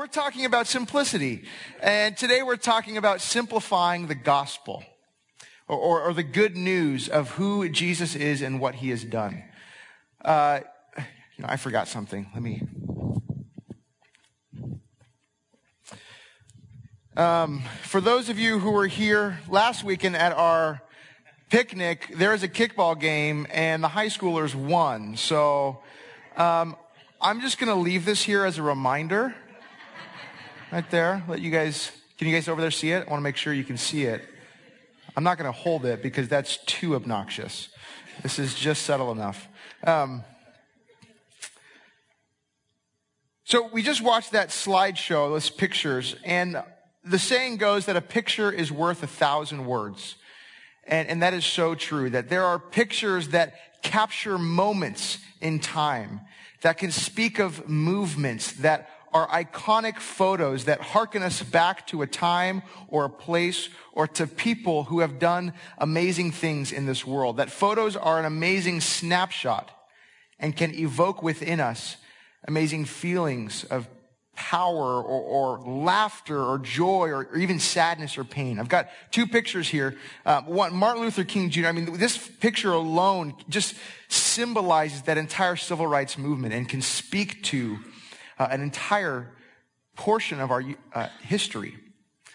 We're talking about simplicity. And today we're talking about simplifying the gospel or, or, or the good news of who Jesus is and what he has done. Uh, you know, I forgot something. Let me. Um, for those of you who were here last weekend at our picnic, there was a kickball game and the high schoolers won. So um, I'm just going to leave this here as a reminder right there. Let you guys, can you guys over there see it? I want to make sure you can see it. I'm not going to hold it because that's too obnoxious. This is just subtle enough. Um, so we just watched that slideshow, those pictures, and the saying goes that a picture is worth a thousand words. And, and that is so true, that there are pictures that capture moments in time, that can speak of movements that are iconic photos that hearken us back to a time or a place or to people who have done amazing things in this world. That photos are an amazing snapshot and can evoke within us amazing feelings of power or, or laughter or joy or, or, even sadness or pain. I've got two pictures here. Uh, one, Martin Luther King Jr. I mean, this picture alone just symbolizes that entire civil rights movement and can speak to uh, an entire portion of our uh, history.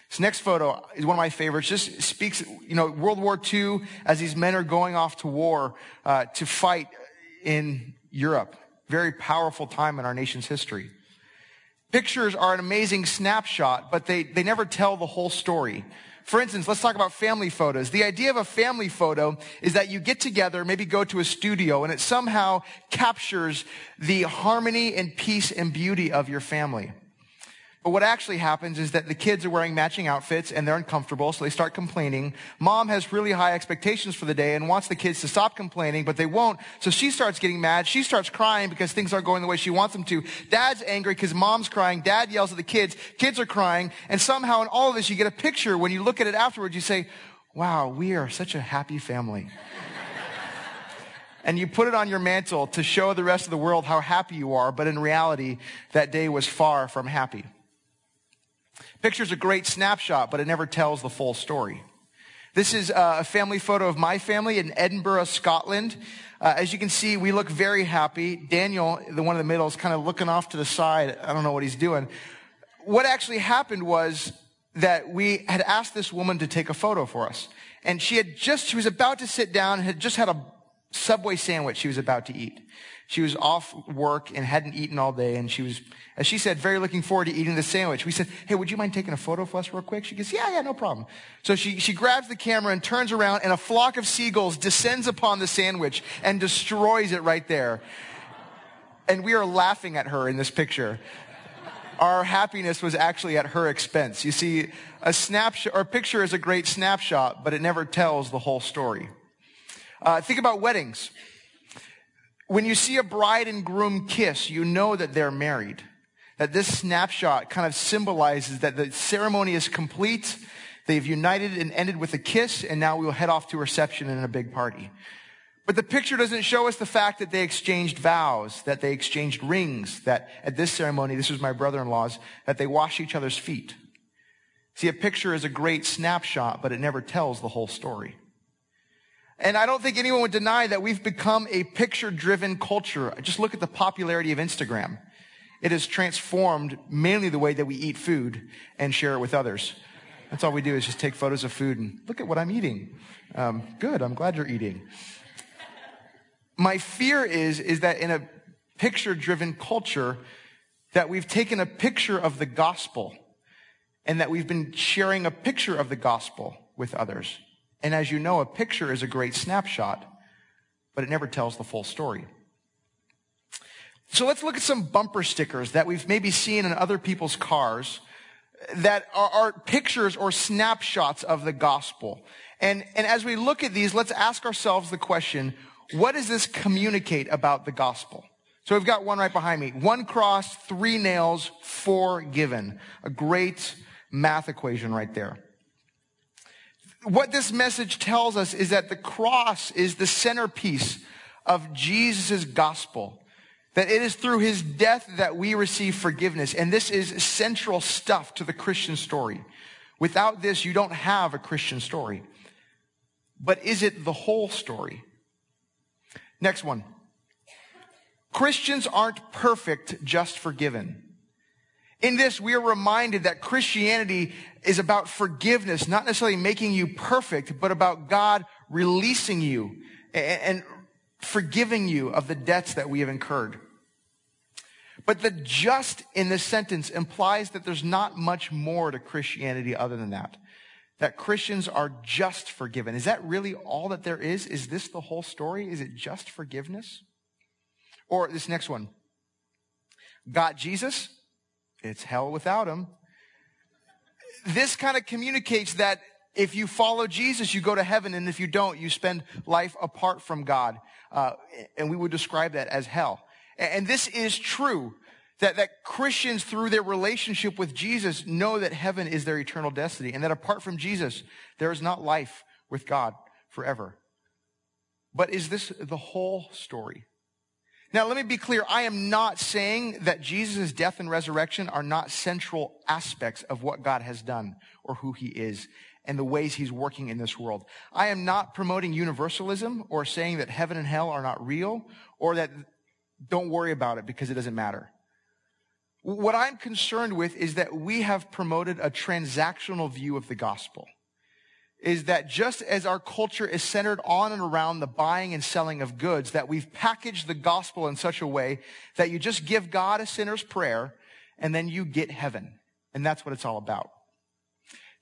This next photo is one of my favorites. Just speaks, you know, World War II as these men are going off to war uh, to fight in Europe. Very powerful time in our nation's history. Pictures are an amazing snapshot, but they, they never tell the whole story. For instance, let's talk about family photos. The idea of a family photo is that you get together, maybe go to a studio, and it somehow captures the harmony and peace and beauty of your family. But what actually happens is that the kids are wearing matching outfits and they're uncomfortable, so they start complaining. Mom has really high expectations for the day and wants the kids to stop complaining, but they won't. So she starts getting mad. She starts crying because things aren't going the way she wants them to. Dad's angry because mom's crying. Dad yells at the kids. Kids are crying. And somehow in all of this, you get a picture. When you look at it afterwards, you say, wow, we are such a happy family. and you put it on your mantle to show the rest of the world how happy you are, but in reality, that day was far from happy. Picture's a great snapshot, but it never tells the full story. This is uh, a family photo of my family in Edinburgh, Scotland. Uh, as you can see, we look very happy. Daniel, the one in the middle, is kind of looking off to the side. I don't know what he's doing. What actually happened was that we had asked this woman to take a photo for us. And she had just, she was about to sit down, and had just had a Subway sandwich she was about to eat. She was off work and hadn't eaten all day, and she was, as she said, very looking forward to eating the sandwich. We said, Hey, would you mind taking a photo of us real quick? She goes, Yeah, yeah, no problem. So she, she grabs the camera and turns around, and a flock of seagulls descends upon the sandwich and destroys it right there. And we are laughing at her in this picture. Our happiness was actually at her expense. You see, a snapshot or a picture is a great snapshot, but it never tells the whole story. Uh, think about weddings. When you see a bride and groom kiss, you know that they're married. That this snapshot kind of symbolizes that the ceremony is complete. They've united and ended with a kiss, and now we will head off to reception and a big party. But the picture doesn't show us the fact that they exchanged vows, that they exchanged rings, that at this ceremony, this was my brother-in-law's, that they wash each other's feet. See, a picture is a great snapshot, but it never tells the whole story. And I don't think anyone would deny that we've become a picture driven culture. Just look at the popularity of Instagram. It has transformed mainly the way that we eat food and share it with others. That's all we do is just take photos of food and look at what I'm eating. Um, good. I'm glad you're eating. My fear is, is that in a picture driven culture, that we've taken a picture of the gospel and that we've been sharing a picture of the gospel with others. And as you know, a picture is a great snapshot, but it never tells the full story. So let's look at some bumper stickers that we've maybe seen in other people's cars that are, are, pictures or snapshots of the gospel. And, and as we look at these, let's ask ourselves the question, what does this communicate about the gospel? So we've got one right behind me. One cross, three nails, four given. A great math equation right there what this message tells us is that the cross is the centerpiece of Jesus' gospel. That it is through his death that we receive forgiveness. And this is central stuff to the Christian story. Without this, you don't have a Christian story. But is it the whole story? Next one. Christians aren't perfect, just forgiven. In this, we are reminded that Christianity is about forgiveness, not necessarily making you perfect, but about God releasing you and forgiving you of the debts that we have incurred. But the just in this sentence implies that there's not much more to Christianity other than that. That Christians are just forgiven. Is that really all that there is? Is this the whole story? Is it just forgiveness? Or this next one. Got Jesus? It's hell without him. This kind of communicates that if you follow Jesus, you go to heaven, and if you don't, you spend life apart from God. Uh, and we would describe that as hell. And this is true. That, that Christians, through their relationship with Jesus, know that heaven is their eternal destiny, and that apart from Jesus, there is not life with God forever. But is this the whole story? Now, let me be clear. I am not saying that Jesus' death and resurrection are not central aspects of what God has done or who he is and the ways he's working in this world. I am not promoting universalism or saying that heaven and hell are not real or that don't worry about it because it doesn't matter. What I'm concerned with is that we have promoted a transactional view of the gospel. Is that just as our culture is centered on and around the buying and selling of goods, that we've packaged the gospel in such a way that you just give God a sinner's prayer and then you get heaven. And that's what it's all about.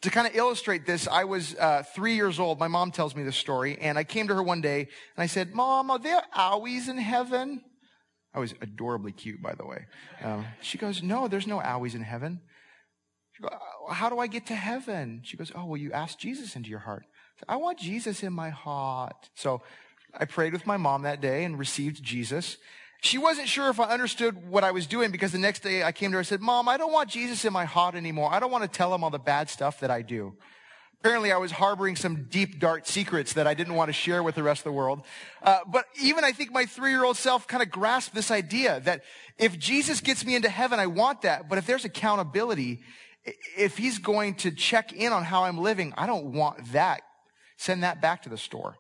To kind of illustrate this, I was uh, three years old. My mom tells me this story, and I came to her one day and I said, Mom, are there owies in heaven? I was adorably cute, by the way. Um, she goes, No, there's no owies in heaven. She goes, How do I get to heaven? She goes, Oh, well, you ask Jesus into your heart. I, want Jesus in my heart. So I prayed with my mom that day and received Jesus. She wasn't sure if I understood what I was doing because the next day I came to her and said, Mom, I don't want Jesus in my heart anymore. I don't want to tell him all the bad stuff that I do. Apparently, I was harboring some deep, dark secrets that I didn't want to share with the rest of the world. Uh, but even I think my three-year-old self kind of grasped this idea that if Jesus gets me into heaven, I want that. But if there's accountability, if he's going to check in on how I'm living, I don't want that. Send that back to the store.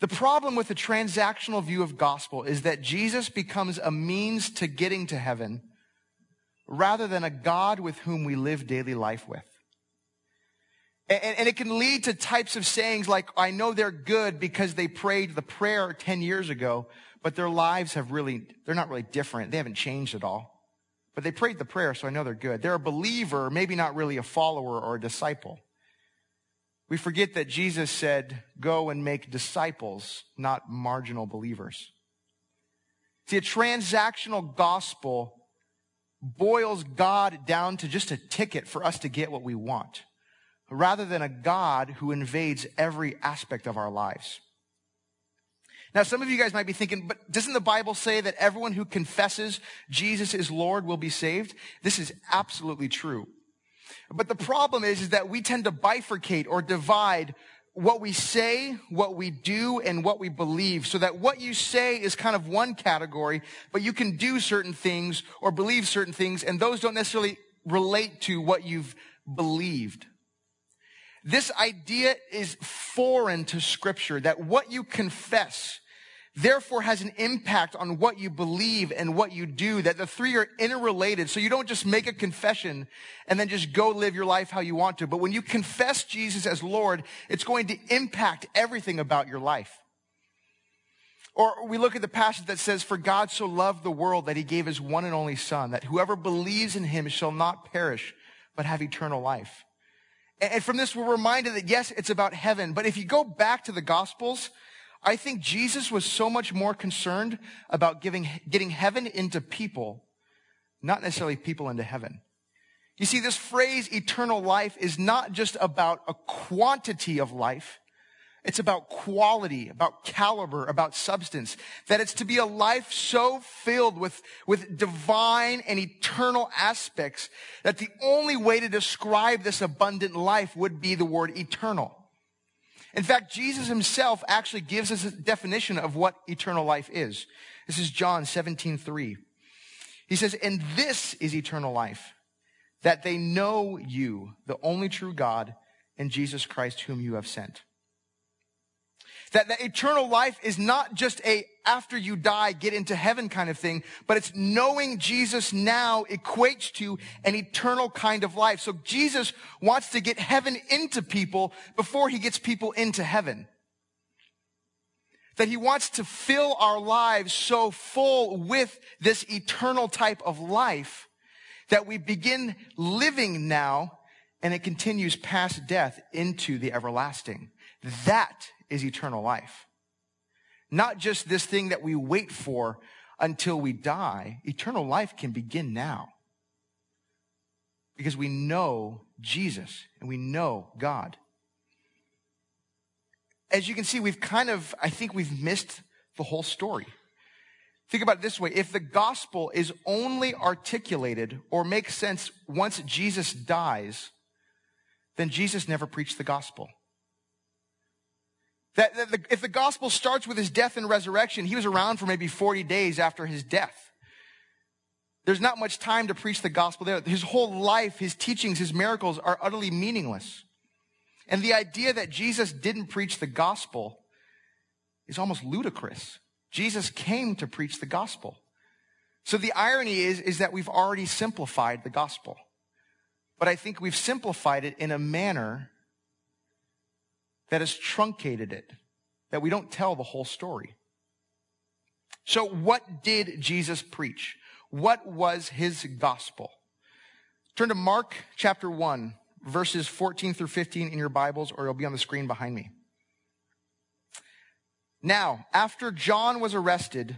The problem with the transactional view of gospel is that Jesus becomes a means to getting to heaven rather than a God with whom we live daily life with. And, and, it can lead to types of sayings like, I know they're good because they prayed the prayer 10 years ago, but their lives have really, they're not really different. They haven't changed at all. But they prayed the prayer, so I know they're good. They're a believer, maybe not really a follower or a disciple. We forget that Jesus said, go and make disciples, not marginal believers. See, a transactional gospel boils God down to just a ticket for us to get what we want rather than a God who invades every aspect of our lives. Now, some of you guys might be thinking, but doesn't the Bible say that everyone who confesses Jesus is Lord will be saved? This is absolutely true. But the problem is, is that we tend to bifurcate or divide what we say, what we do, and what we believe. So that what you say is kind of one category, but you can do certain things or believe certain things, and those don't necessarily relate to what you've believed. This idea is foreign to scripture that what you confess therefore has an impact on what you believe and what you do, that the three are interrelated. So you don't just make a confession and then just go live your life how you want to. But when you confess Jesus as Lord, it's going to impact everything about your life. Or we look at the passage that says, For God so loved the world that he gave his one and only son, that whoever believes in him shall not perish, but have eternal life. And from this, we're reminded that yes, it's about heaven. But if you go back to the Gospels, I think Jesus was so much more concerned about giving, getting heaven into people, not necessarily people into heaven. You see, this phrase eternal life is not just about a quantity of life. It's about quality, about caliber, about substance. That it's to be a life so filled with, with divine and eternal aspects that the only way to describe this abundant life would be the word eternal. In fact, Jesus himself actually gives us a definition of what eternal life is. This is John 17, 3. He says, and this is eternal life, that they know you, the only true God, and Jesus Christ whom you have sent. That, that eternal life is not just a after you die, get into heaven kind of thing, but it's knowing Jesus now equates to an eternal kind of life. So Jesus wants to get heaven into people before he gets people into heaven. That he wants to fill our lives so full with this eternal type of life that we begin living now and it continues past death into the everlasting. That is eternal life. Not just this thing that we wait for until we die. Eternal life can begin now. Because we know Jesus and we know God. As you can see, we've kind of, I think we've missed the whole story. Think about it this way. If the gospel is only articulated or makes sense once Jesus dies, then Jesus never preached the gospel. That, that the, if the gospel starts with his death and resurrection, he was around for maybe 40 days after his death. There's not much time to preach the gospel there. His whole life, his teachings, his miracles are utterly meaningless. And the idea that Jesus didn't preach the gospel is almost ludicrous. Jesus came to preach the gospel. So the irony is, is that we've already simplified the gospel. But I think we've simplified it in a manner that has truncated it, that we don't tell the whole story. So what did Jesus preach? What was his gospel? Turn to Mark chapter 1, verses 14 through 15 in your Bibles, or it'll be on the screen behind me. Now, after John was arrested,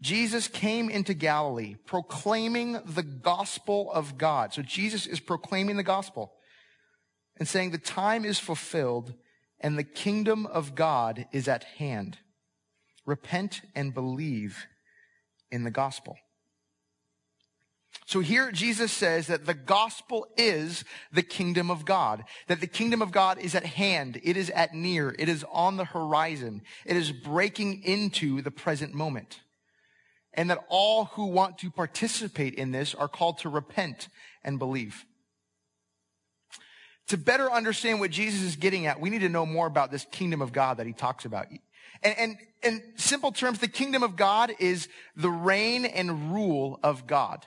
Jesus came into Galilee proclaiming the gospel of God. So Jesus is proclaiming the gospel and saying the time is fulfilled and the kingdom of God is at hand. Repent and believe in the gospel. So here Jesus says that the gospel is the kingdom of God, that the kingdom of God is at hand. It is at near. It is on the horizon. It is breaking into the present moment. And that all who want to participate in this are called to repent and believe to better understand what Jesus is getting at, we need to know more about this kingdom of God that he talks about. And, and in simple terms, the kingdom of God is the reign and rule of God.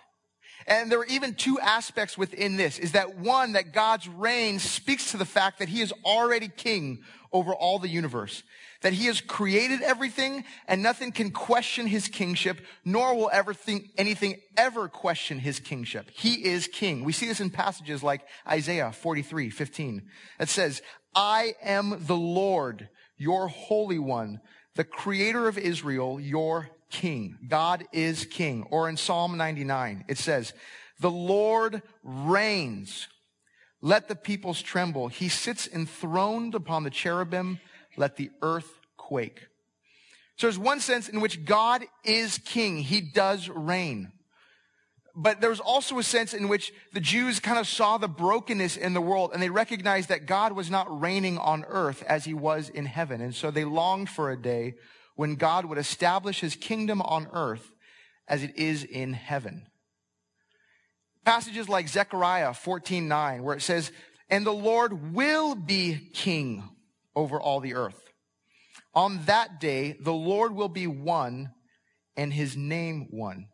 And there are even two aspects within this, is that one, that God's reign speaks to the fact that he is already king over all the universe that he has created everything and nothing can question his kingship, nor will ever think anything ever question his kingship. He is king. We see this in passages like Isaiah 43, 15. It says, I am the Lord, your holy one, the creator of Israel, your king. God is king. Or in Psalm 99, it says, the Lord reigns. Let the peoples tremble. He sits enthroned upon the cherubim let the earth quake. So there's one sense in which God is king. He does reign. But there's also a sense in which the Jews kind of saw the brokenness in the world and they recognized that God was not reigning on earth as he was in heaven. And so they longed for a day when God would establish his kingdom on earth as it is in heaven. Passages like Zechariah 14:9 where it says, "And the Lord will be king over all the earth. On that day, the Lord will be one and his name one.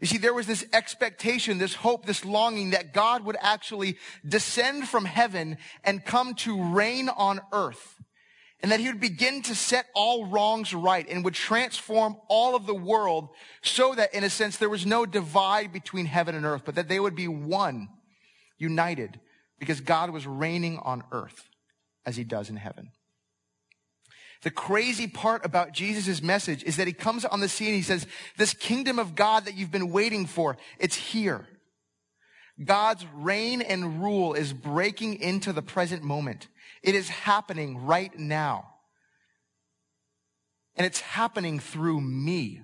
You see, there was this expectation, this hope, this longing that God would actually descend from heaven and come to reign on earth. And that he would begin to set all wrongs right and would transform all of the world so that, in a sense, there was no divide between heaven and earth, but that they would be one, united, because God was reigning on earth as he does in heaven. The crazy part about Jesus' message is that he comes on the scene and he says, this kingdom of God that you've been waiting for, it's here. God's reign and rule is breaking into the present moment. It is happening right now. And it's happening through me.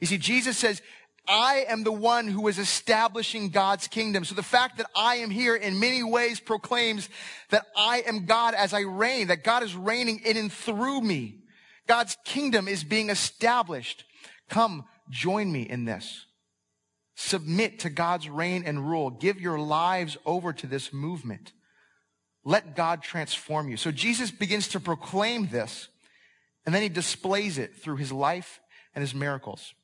You see, Jesus says, I am the one who is establishing God's kingdom. So the fact that I am here in many ways proclaims that I am God as I reign, that God is reigning in and through me. God's kingdom is being established. Come, join me in this. Submit to God's reign and rule. Give your lives over to this movement. Let God transform you. So Jesus begins to proclaim this, and then he displays it through his life and his miracles.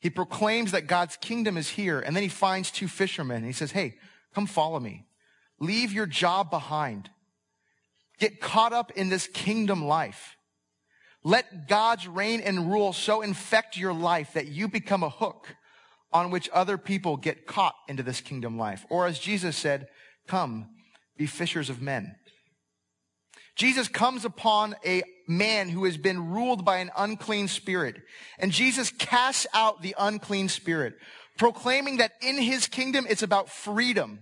He proclaims that God's kingdom is here, and then he finds two fishermen, and he says, Hey, come follow me. Leave your job behind. Get caught up in this kingdom life. Let God's reign and rule so infect your life that you become a hook on which other people get caught into this kingdom life. Or as Jesus said, come, be fishers of men. Jesus comes upon a man who has been ruled by an unclean spirit. And Jesus casts out the unclean spirit, proclaiming that in his kingdom it's about freedom.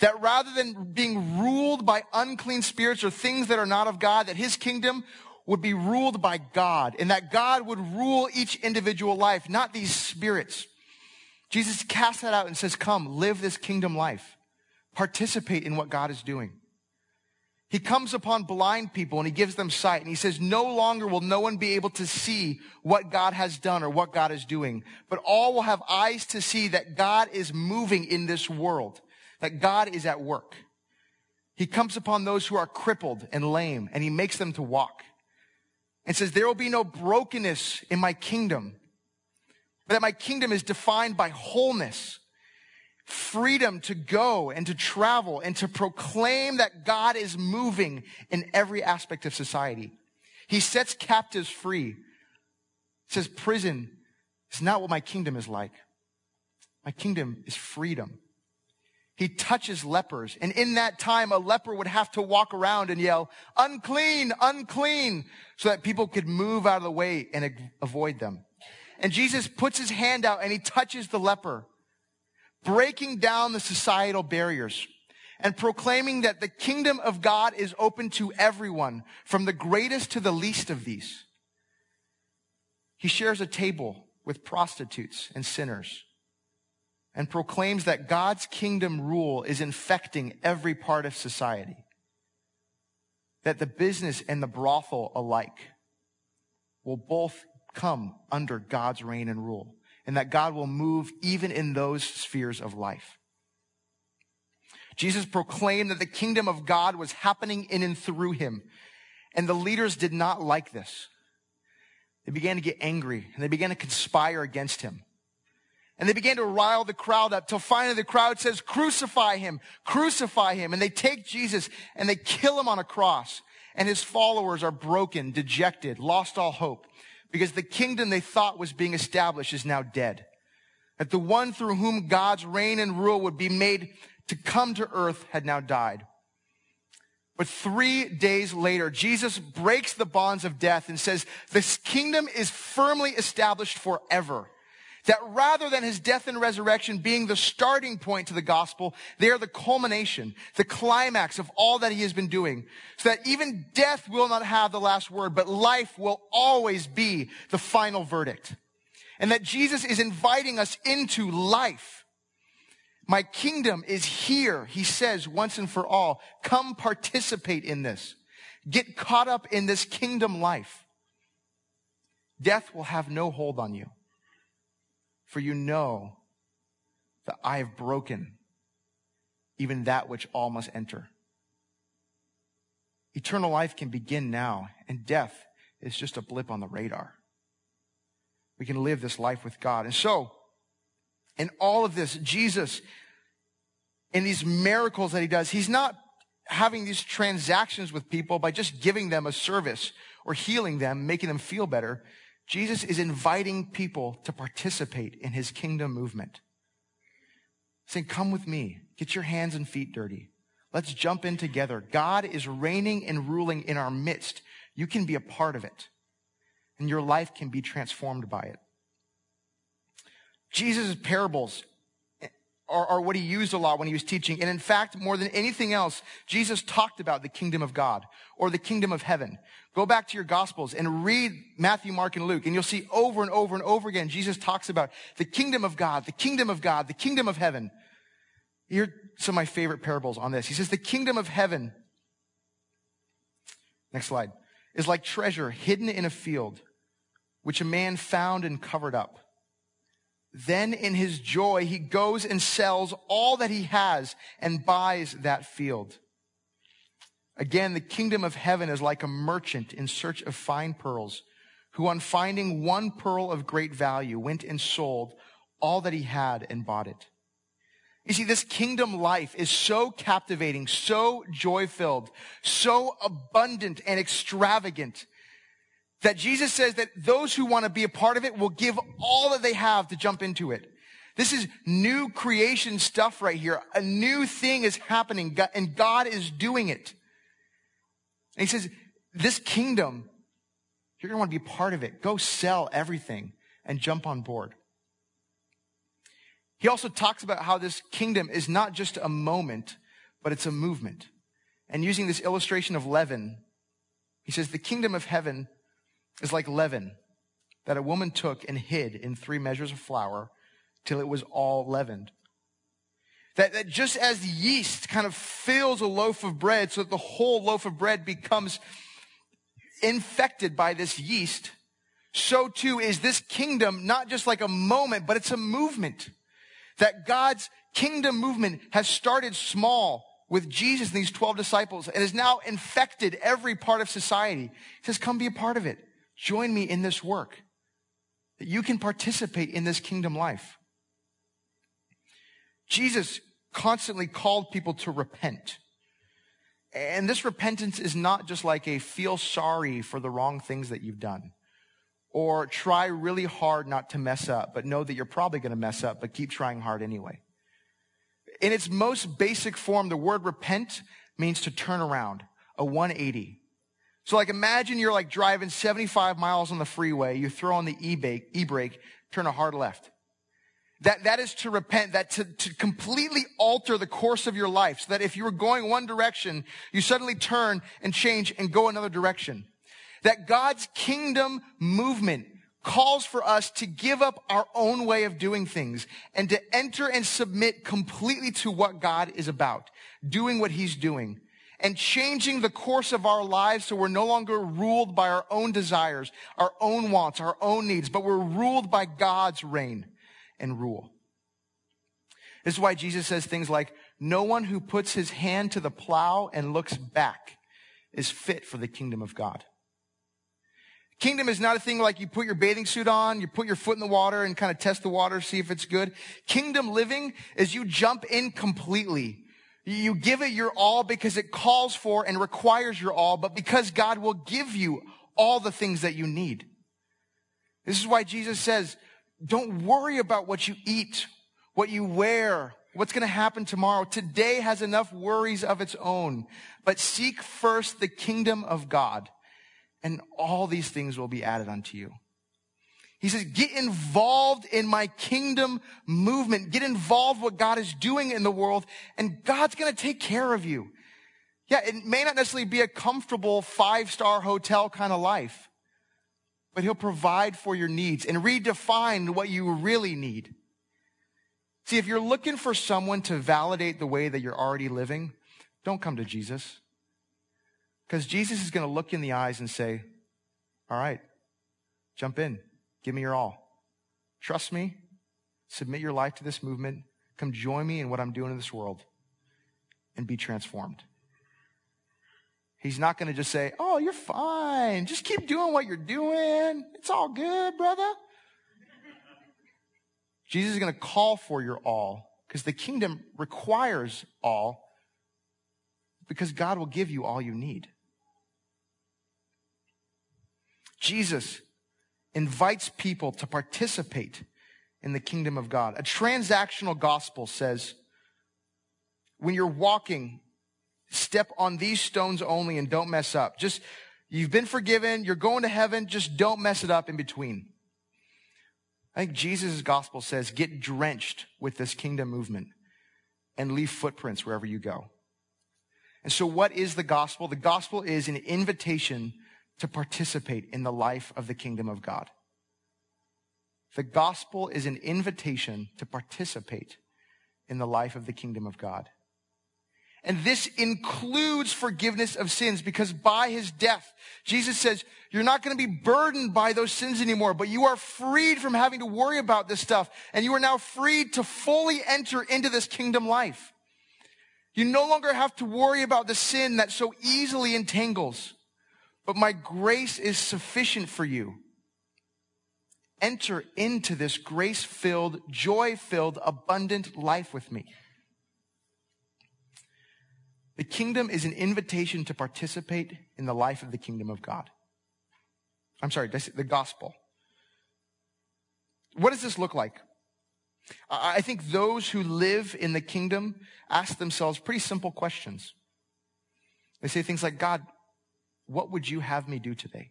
That rather than being ruled by unclean spirits or things that are not of God, that his kingdom would be ruled by God and that God would rule each individual life, not these spirits. Jesus casts that out and says, come, live this kingdom life. Participate in what God is doing. He comes upon blind people and he gives them sight and he says, no longer will no one be able to see what God has done or what God is doing, but all will have eyes to see that God is moving in this world, that God is at work. He comes upon those who are crippled and lame and he makes them to walk and says, there will be no brokenness in my kingdom, but that my kingdom is defined by wholeness freedom to go and to travel and to proclaim that God is moving in every aspect of society. He sets captives free. says prison is not what my kingdom is like. My kingdom is freedom. He touches lepers. And in that time, a leper would have to walk around and yell, unclean, unclean, so that people could move out of the way and avoid them. And Jesus puts his hand out and he touches the leper breaking down the societal barriers and proclaiming that the kingdom of God is open to everyone, from the greatest to the least of these. He shares a table with prostitutes and sinners and proclaims that God's kingdom rule is infecting every part of society. That the business and the brothel alike will both come under God's reign and rule and that God will move even in those spheres of life. Jesus proclaimed that the kingdom of God was happening in and through him. And the leaders did not like this. They began to get angry and they began to conspire against him. And they began to rile the crowd up till finally the crowd says, crucify him, crucify him. And they take Jesus and they kill him on a cross. And his followers are broken, dejected, lost all hope because the kingdom they thought was being established is now dead. That the one through whom God's reign and rule would be made to come to earth had now died. But three days later, Jesus breaks the bonds of death and says, this kingdom is firmly established forever that rather than his death and resurrection being the starting point to the gospel, they are the culmination, the climax of all that he has been doing. So that even death will not have the last word, but life will always be the final verdict. And that Jesus is inviting us into life. My kingdom is here, he says once and for all. Come participate in this. Get caught up in this kingdom life. Death will have no hold on you for you know that I have broken even that which all must enter. Eternal life can begin now, and death is just a blip on the radar. We can live this life with God. And so, in all of this, Jesus, in these miracles that he does, he's not having these transactions with people by just giving them a service or healing them, making them feel better. Jesus is inviting people to participate in his kingdom movement. Saying, come with me. Get your hands and feet dirty. Let's jump in together. God is reigning and ruling in our midst. You can be a part of it. And your life can be transformed by it. Jesus' parables are, are what he used a lot when he was teaching. And in fact, more than anything else, Jesus talked about the kingdom of God or the kingdom of heaven. Go back to your gospels and read Matthew, Mark, and Luke, and you'll see over and over and over again, Jesus talks about the kingdom of God, the kingdom of God, the kingdom of heaven. Here are some of my favorite parables on this. He says, the kingdom of heaven, next slide, is like treasure hidden in a field, which a man found and covered up. Then in his joy, he goes and sells all that he has and buys that field. Again, the kingdom of heaven is like a merchant in search of fine pearls, who on finding one pearl of great value went and sold all that he had and bought it. You see, this kingdom life is so captivating, so joy filled, so abundant and extravagant that Jesus says that those who want to be a part of it will give all that they have to jump into it. This is new creation stuff right here. A new thing is happening and God is doing it. And he says, this kingdom, you're going to want to be part of it. Go sell everything and jump on board. He also talks about how this kingdom is not just a moment, but it's a movement. And using this illustration of leaven, he says, the kingdom of heaven is like leaven that a woman took and hid in three measures of flour till it was all leavened. That, that just as yeast kind of fills a loaf of bread so that the whole loaf of bread becomes infected by this yeast, so too is this kingdom not just like a moment, but it's a movement. That God's kingdom movement has started small with Jesus and these 12 disciples and has now infected every part of society. He says, come be a part of it. Join me in this work. That you can participate in this kingdom life. Jesus constantly called people to repent. And this repentance is not just like a feel sorry for the wrong things that you've done or try really hard not to mess up, but know that you're probably going to mess up, but keep trying hard anyway. In its most basic form, the word repent means to turn around, a 180. So like imagine you're like driving 75 miles on the freeway, you throw on the e-brake, turn a hard left. That, that is to repent, that to, to completely alter the course of your life so that if you were going one direction, you suddenly turn and change and go another direction. That God's kingdom movement calls for us to give up our own way of doing things and to enter and submit completely to what God is about, doing what he's doing and changing the course of our lives so we're no longer ruled by our own desires, our own wants, our own needs, but we're ruled by God's reign and rule. This is why Jesus says things like, no one who puts his hand to the plow and looks back is fit for the kingdom of God. Kingdom is not a thing like you put your bathing suit on, you put your foot in the water and kind of test the water, see if it's good. Kingdom living is you jump in completely you give it your all because it calls for and requires your all, but because God will give you all the things that you need. This is why Jesus says, don't worry about what you eat, what you wear, what's going to happen tomorrow. Today has enough worries of its own, but seek first the kingdom of God and all these things will be added unto you. He says, get involved in my kingdom movement. Get involved what God is doing in the world and God's going to take care of you. Yeah, it may not necessarily be a comfortable five star hotel kind of life, but he'll provide for your needs and redefine what you really need. See, if you're looking for someone to validate the way that you're already living, don't come to Jesus. Because Jesus is going to look in the eyes and say, all right, jump in. Give me your all. Trust me. Submit your life to this movement. Come join me in what I'm doing in this world and be transformed. He's not going to just say, Oh, you're fine. Just keep doing what you're doing. It's all good, brother. Jesus is going to call for your all because the kingdom requires all because God will give you all you need. Jesus invites people to participate in the kingdom of God. A transactional gospel says, when you're walking, step on these stones only and don't mess up. Just, you've been forgiven, you're going to heaven, just don't mess it up in between. I think Jesus' gospel says, get drenched with this kingdom movement. and leave footprints wherever you go. And so what is the gospel? The gospel is an invitation to participate in the life of the kingdom of God. The gospel is an invitation to participate in the life of the kingdom of God. And this includes forgiveness of sins because by his death, Jesus says, you're not going to be burdened by those sins anymore, but you are freed from having to worry about this stuff. And you are now freed to fully enter into this kingdom life. You no longer have to worry about the sin that so easily entangles, but my grace is sufficient for you. Enter into this grace filled, joy filled, abundant life with me. The kingdom is an invitation to participate in the life of the kingdom of God. I'm sorry, the gospel. What does this look like? I think those who live in the kingdom ask themselves pretty simple questions. They say things like, God, what would you have me do today?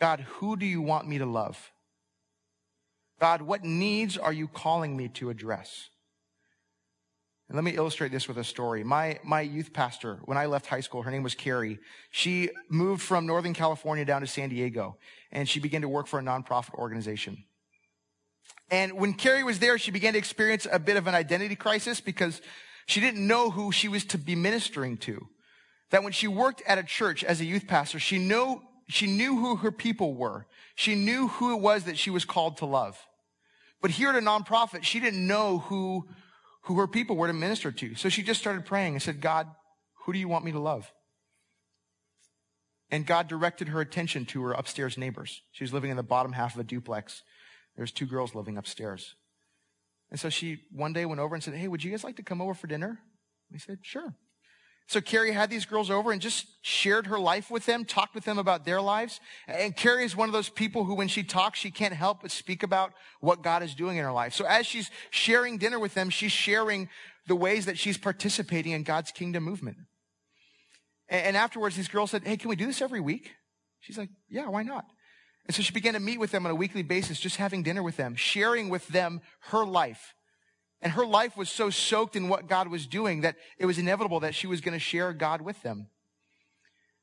God, who do you want me to love? God, what needs are you calling me to address? And let me illustrate this with a story. My, my youth pastor, when I left high school, her name was Carrie. She moved from Northern California down to San Diego and she began to work for a nonprofit organization. And when Carrie was there, she began to experience a bit of an identity crisis because she didn't know who she was to be ministering to. That when she worked at a church as a youth pastor, she knew, she knew who her people were. She knew who it was that she was called to love. But here at a nonprofit, she didn't know who who her people were to minister to. So she just started praying and said, God, who do you want me to love? And God directed her attention to her upstairs neighbors. She was living in the bottom half of a duplex. There's two girls living upstairs. And so she one day went over and said, Hey, would you guys like to come over for dinner? We said, Sure. So Carrie had these girls over and just shared her life with them, talked with them about their lives. And Carrie is one of those people who, when she talks, she can't help but speak about what God is doing in her life. So as she's sharing dinner with them, she's sharing the ways that she's participating in God's kingdom movement. And afterwards, these girls said, Hey, can we do this every week? She's like, Yeah, why not? And so she began to meet with them on a weekly basis, just having dinner with them, sharing with them her life and her life was so soaked in what God was doing that it was inevitable that she was going to share God with them.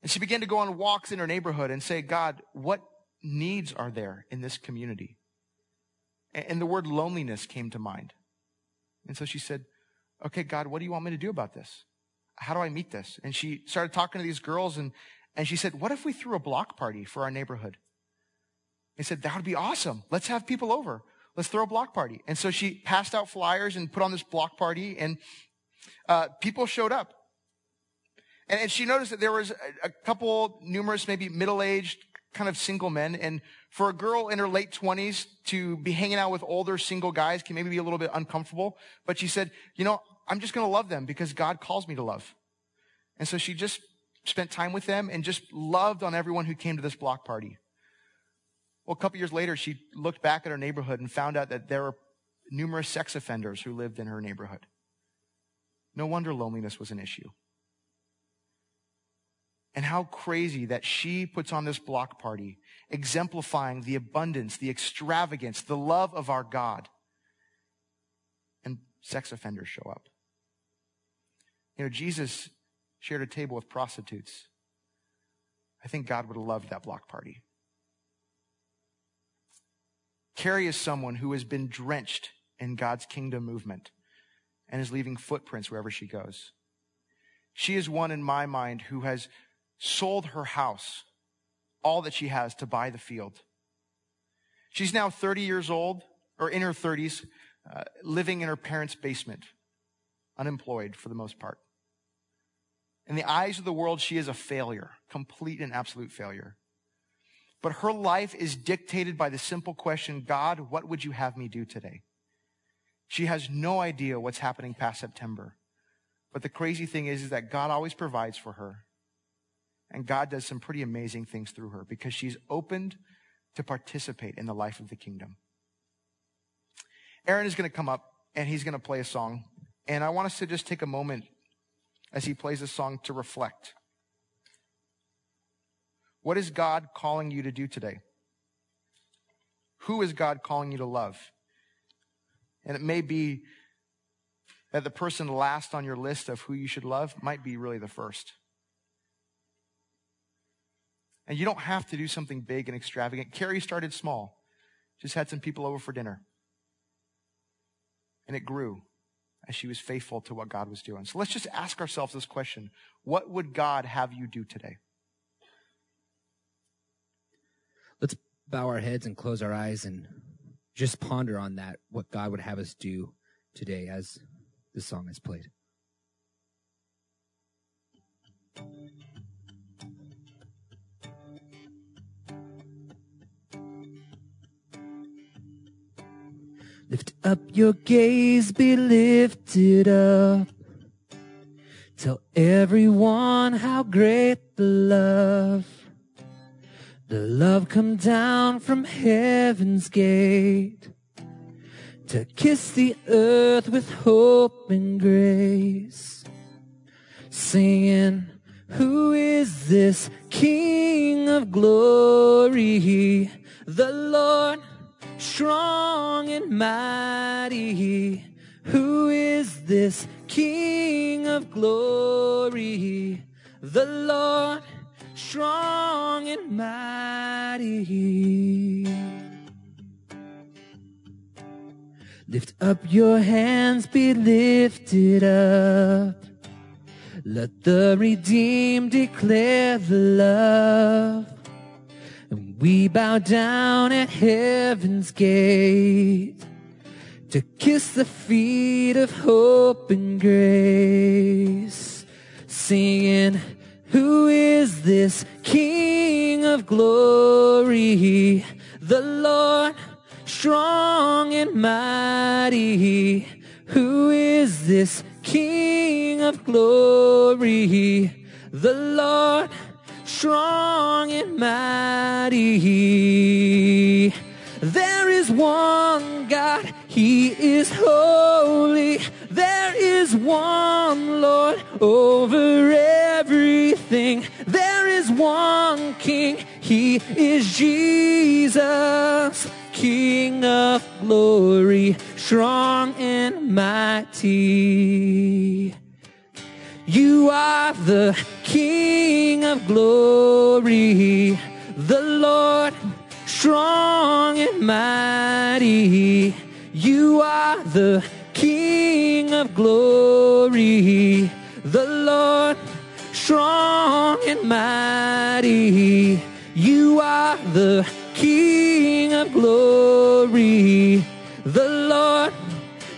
And she began to go on walks in her neighborhood and say, God, what needs are there in this community? And the word loneliness came to mind. And so she said, okay, God, what do you want me to do about this? How do I meet this? And she started talking to these girls and, and she said, what if we threw a block party for our neighborhood? They said, that would be awesome. Let's have people over. Let's throw a block party. And so she passed out flyers and put on this block party and uh, people showed up. And, and, she noticed that there was a, a couple, numerous, maybe middle-aged, kind of single men. And for a girl in her late twenties to be hanging out with older single guys can maybe be a little bit uncomfortable. But she said, you know, I'm just going to love them because God calls me to love. And so she just spent time with them and just loved on everyone who came to this block party. Well, a couple years later, she looked back at her neighborhood and found out that there were numerous sex offenders who lived in her neighborhood. No wonder loneliness was an issue. And how crazy that she puts on this block party, exemplifying the abundance, the extravagance, the love of our God. And sex offenders show up. You know, Jesus shared a table with prostitutes. I think God would have loved that block party. Carrie is someone who has been drenched in God's kingdom movement and is leaving footprints wherever she goes. She is one in my mind who has sold her house, all that she has, to buy the field. She's now 30 years old, or in her 30s, uh, living in her parents' basement, unemployed for the most part. In the eyes of the world, she is a failure, complete and absolute failure. But her life is dictated by the simple question, God, what would you have me do today? She has no idea what's happening past September. But the crazy thing is, is that God always provides for her. And God does some pretty amazing things through her because she's opened to participate in the life of the kingdom. Aaron is going to come up and he's going to play a song. And I want us to just take a moment as he plays a song to reflect. What is God calling you to do today? Who is God calling you to love? And it may be that the person last on your list of who you should love might be really the first. And you don't have to do something big and extravagant. Carrie started small, just had some people over for dinner. And it grew as she was faithful to what God was doing. So let's just ask ourselves this question What would God have you do today? Let's bow our heads and close our eyes and just ponder on that, what God would have us do today as this song is played. Lift up your gaze, be lifted up. Tell everyone how great the love. The love come down from heaven's gate to kiss the earth with hope and grace. Singing, who is this King of glory? The Lord strong and mighty. Who is this King of glory? The Lord, strong and mighty. Lift up your hands, be lifted up. Let the redeemed declare the love and we bow down at heaven's gate to kiss the feet of hope and grace, singing, Who is this King of glory? The Lord, strong and mighty. Who is this King of glory? The Lord, strong and mighty. There is one God, He is holy. There is one Lord over everything. There is one King, He is Jesus, King of glory, strong and mighty. You are the King of glory, the Lord strong and mighty. You are the King of glory, strong and mighty. You are the King of glory, the Lord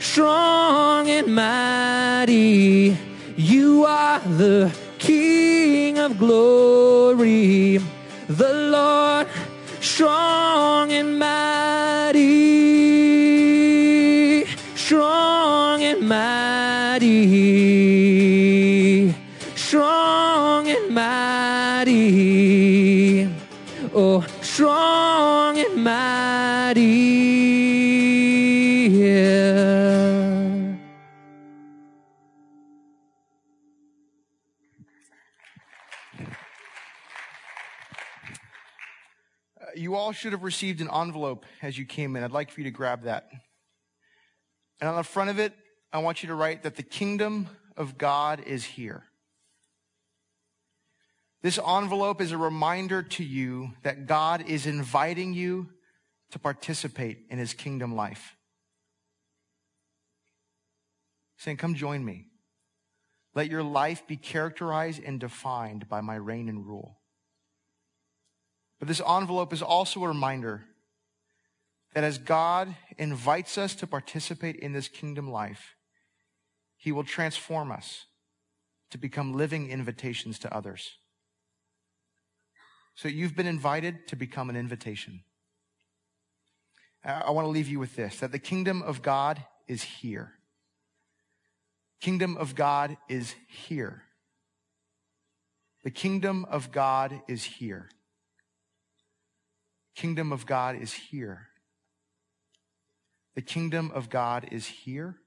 strong and mighty. You are the King of glory, the Lord strong and mighty, all should have received an envelope as you came in. I'd like for you to grab that. And on the front of it, I want you to write that the kingdom of God is here. This envelope is a reminder to you that God is inviting you to participate in his kingdom life. Saying, Come join me. Let your life be characterized and defined by my reign and rule. But this envelope is also a reminder that as God invites us to participate in this kingdom life, he will transform us to become living invitations to others. So you've been invited to become an invitation. I want to leave you with this, that the kingdom of God is here. Kingdom of God is here. The kingdom of God is here kingdom of God is here. The kingdom of God is here.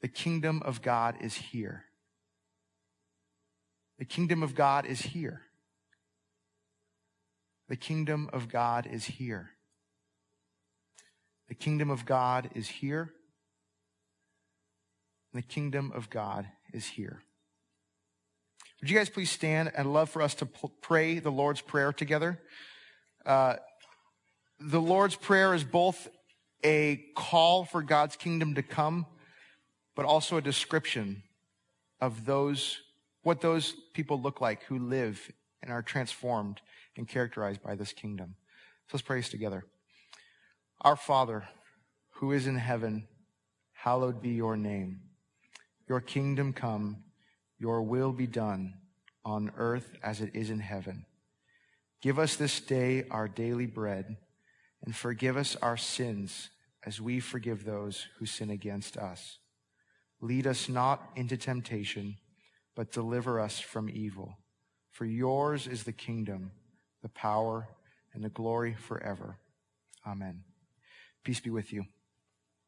The kingdom of God is here. The kingdom of God is here. The kingdom of God is here. The kingdom of God is here. the kingdom of God is here. Would you guys please stand? I'd love for us to pray the Lord's Prayer together. Uh, the Lord's Prayer is both a call for God's kingdom to come, but also a description of those, what those people look like who live and are transformed and characterized by this kingdom. So let's pray this together. Our Father, who is in heaven, hallowed be your name. Your kingdom come, your will be done on earth as it is in heaven. Give us this day our daily bread and forgive us our sins as we forgive those who sin against us. Lead us not into temptation, but deliver us from evil. For yours is the kingdom, the power, and the glory forever. Amen. Peace be with you.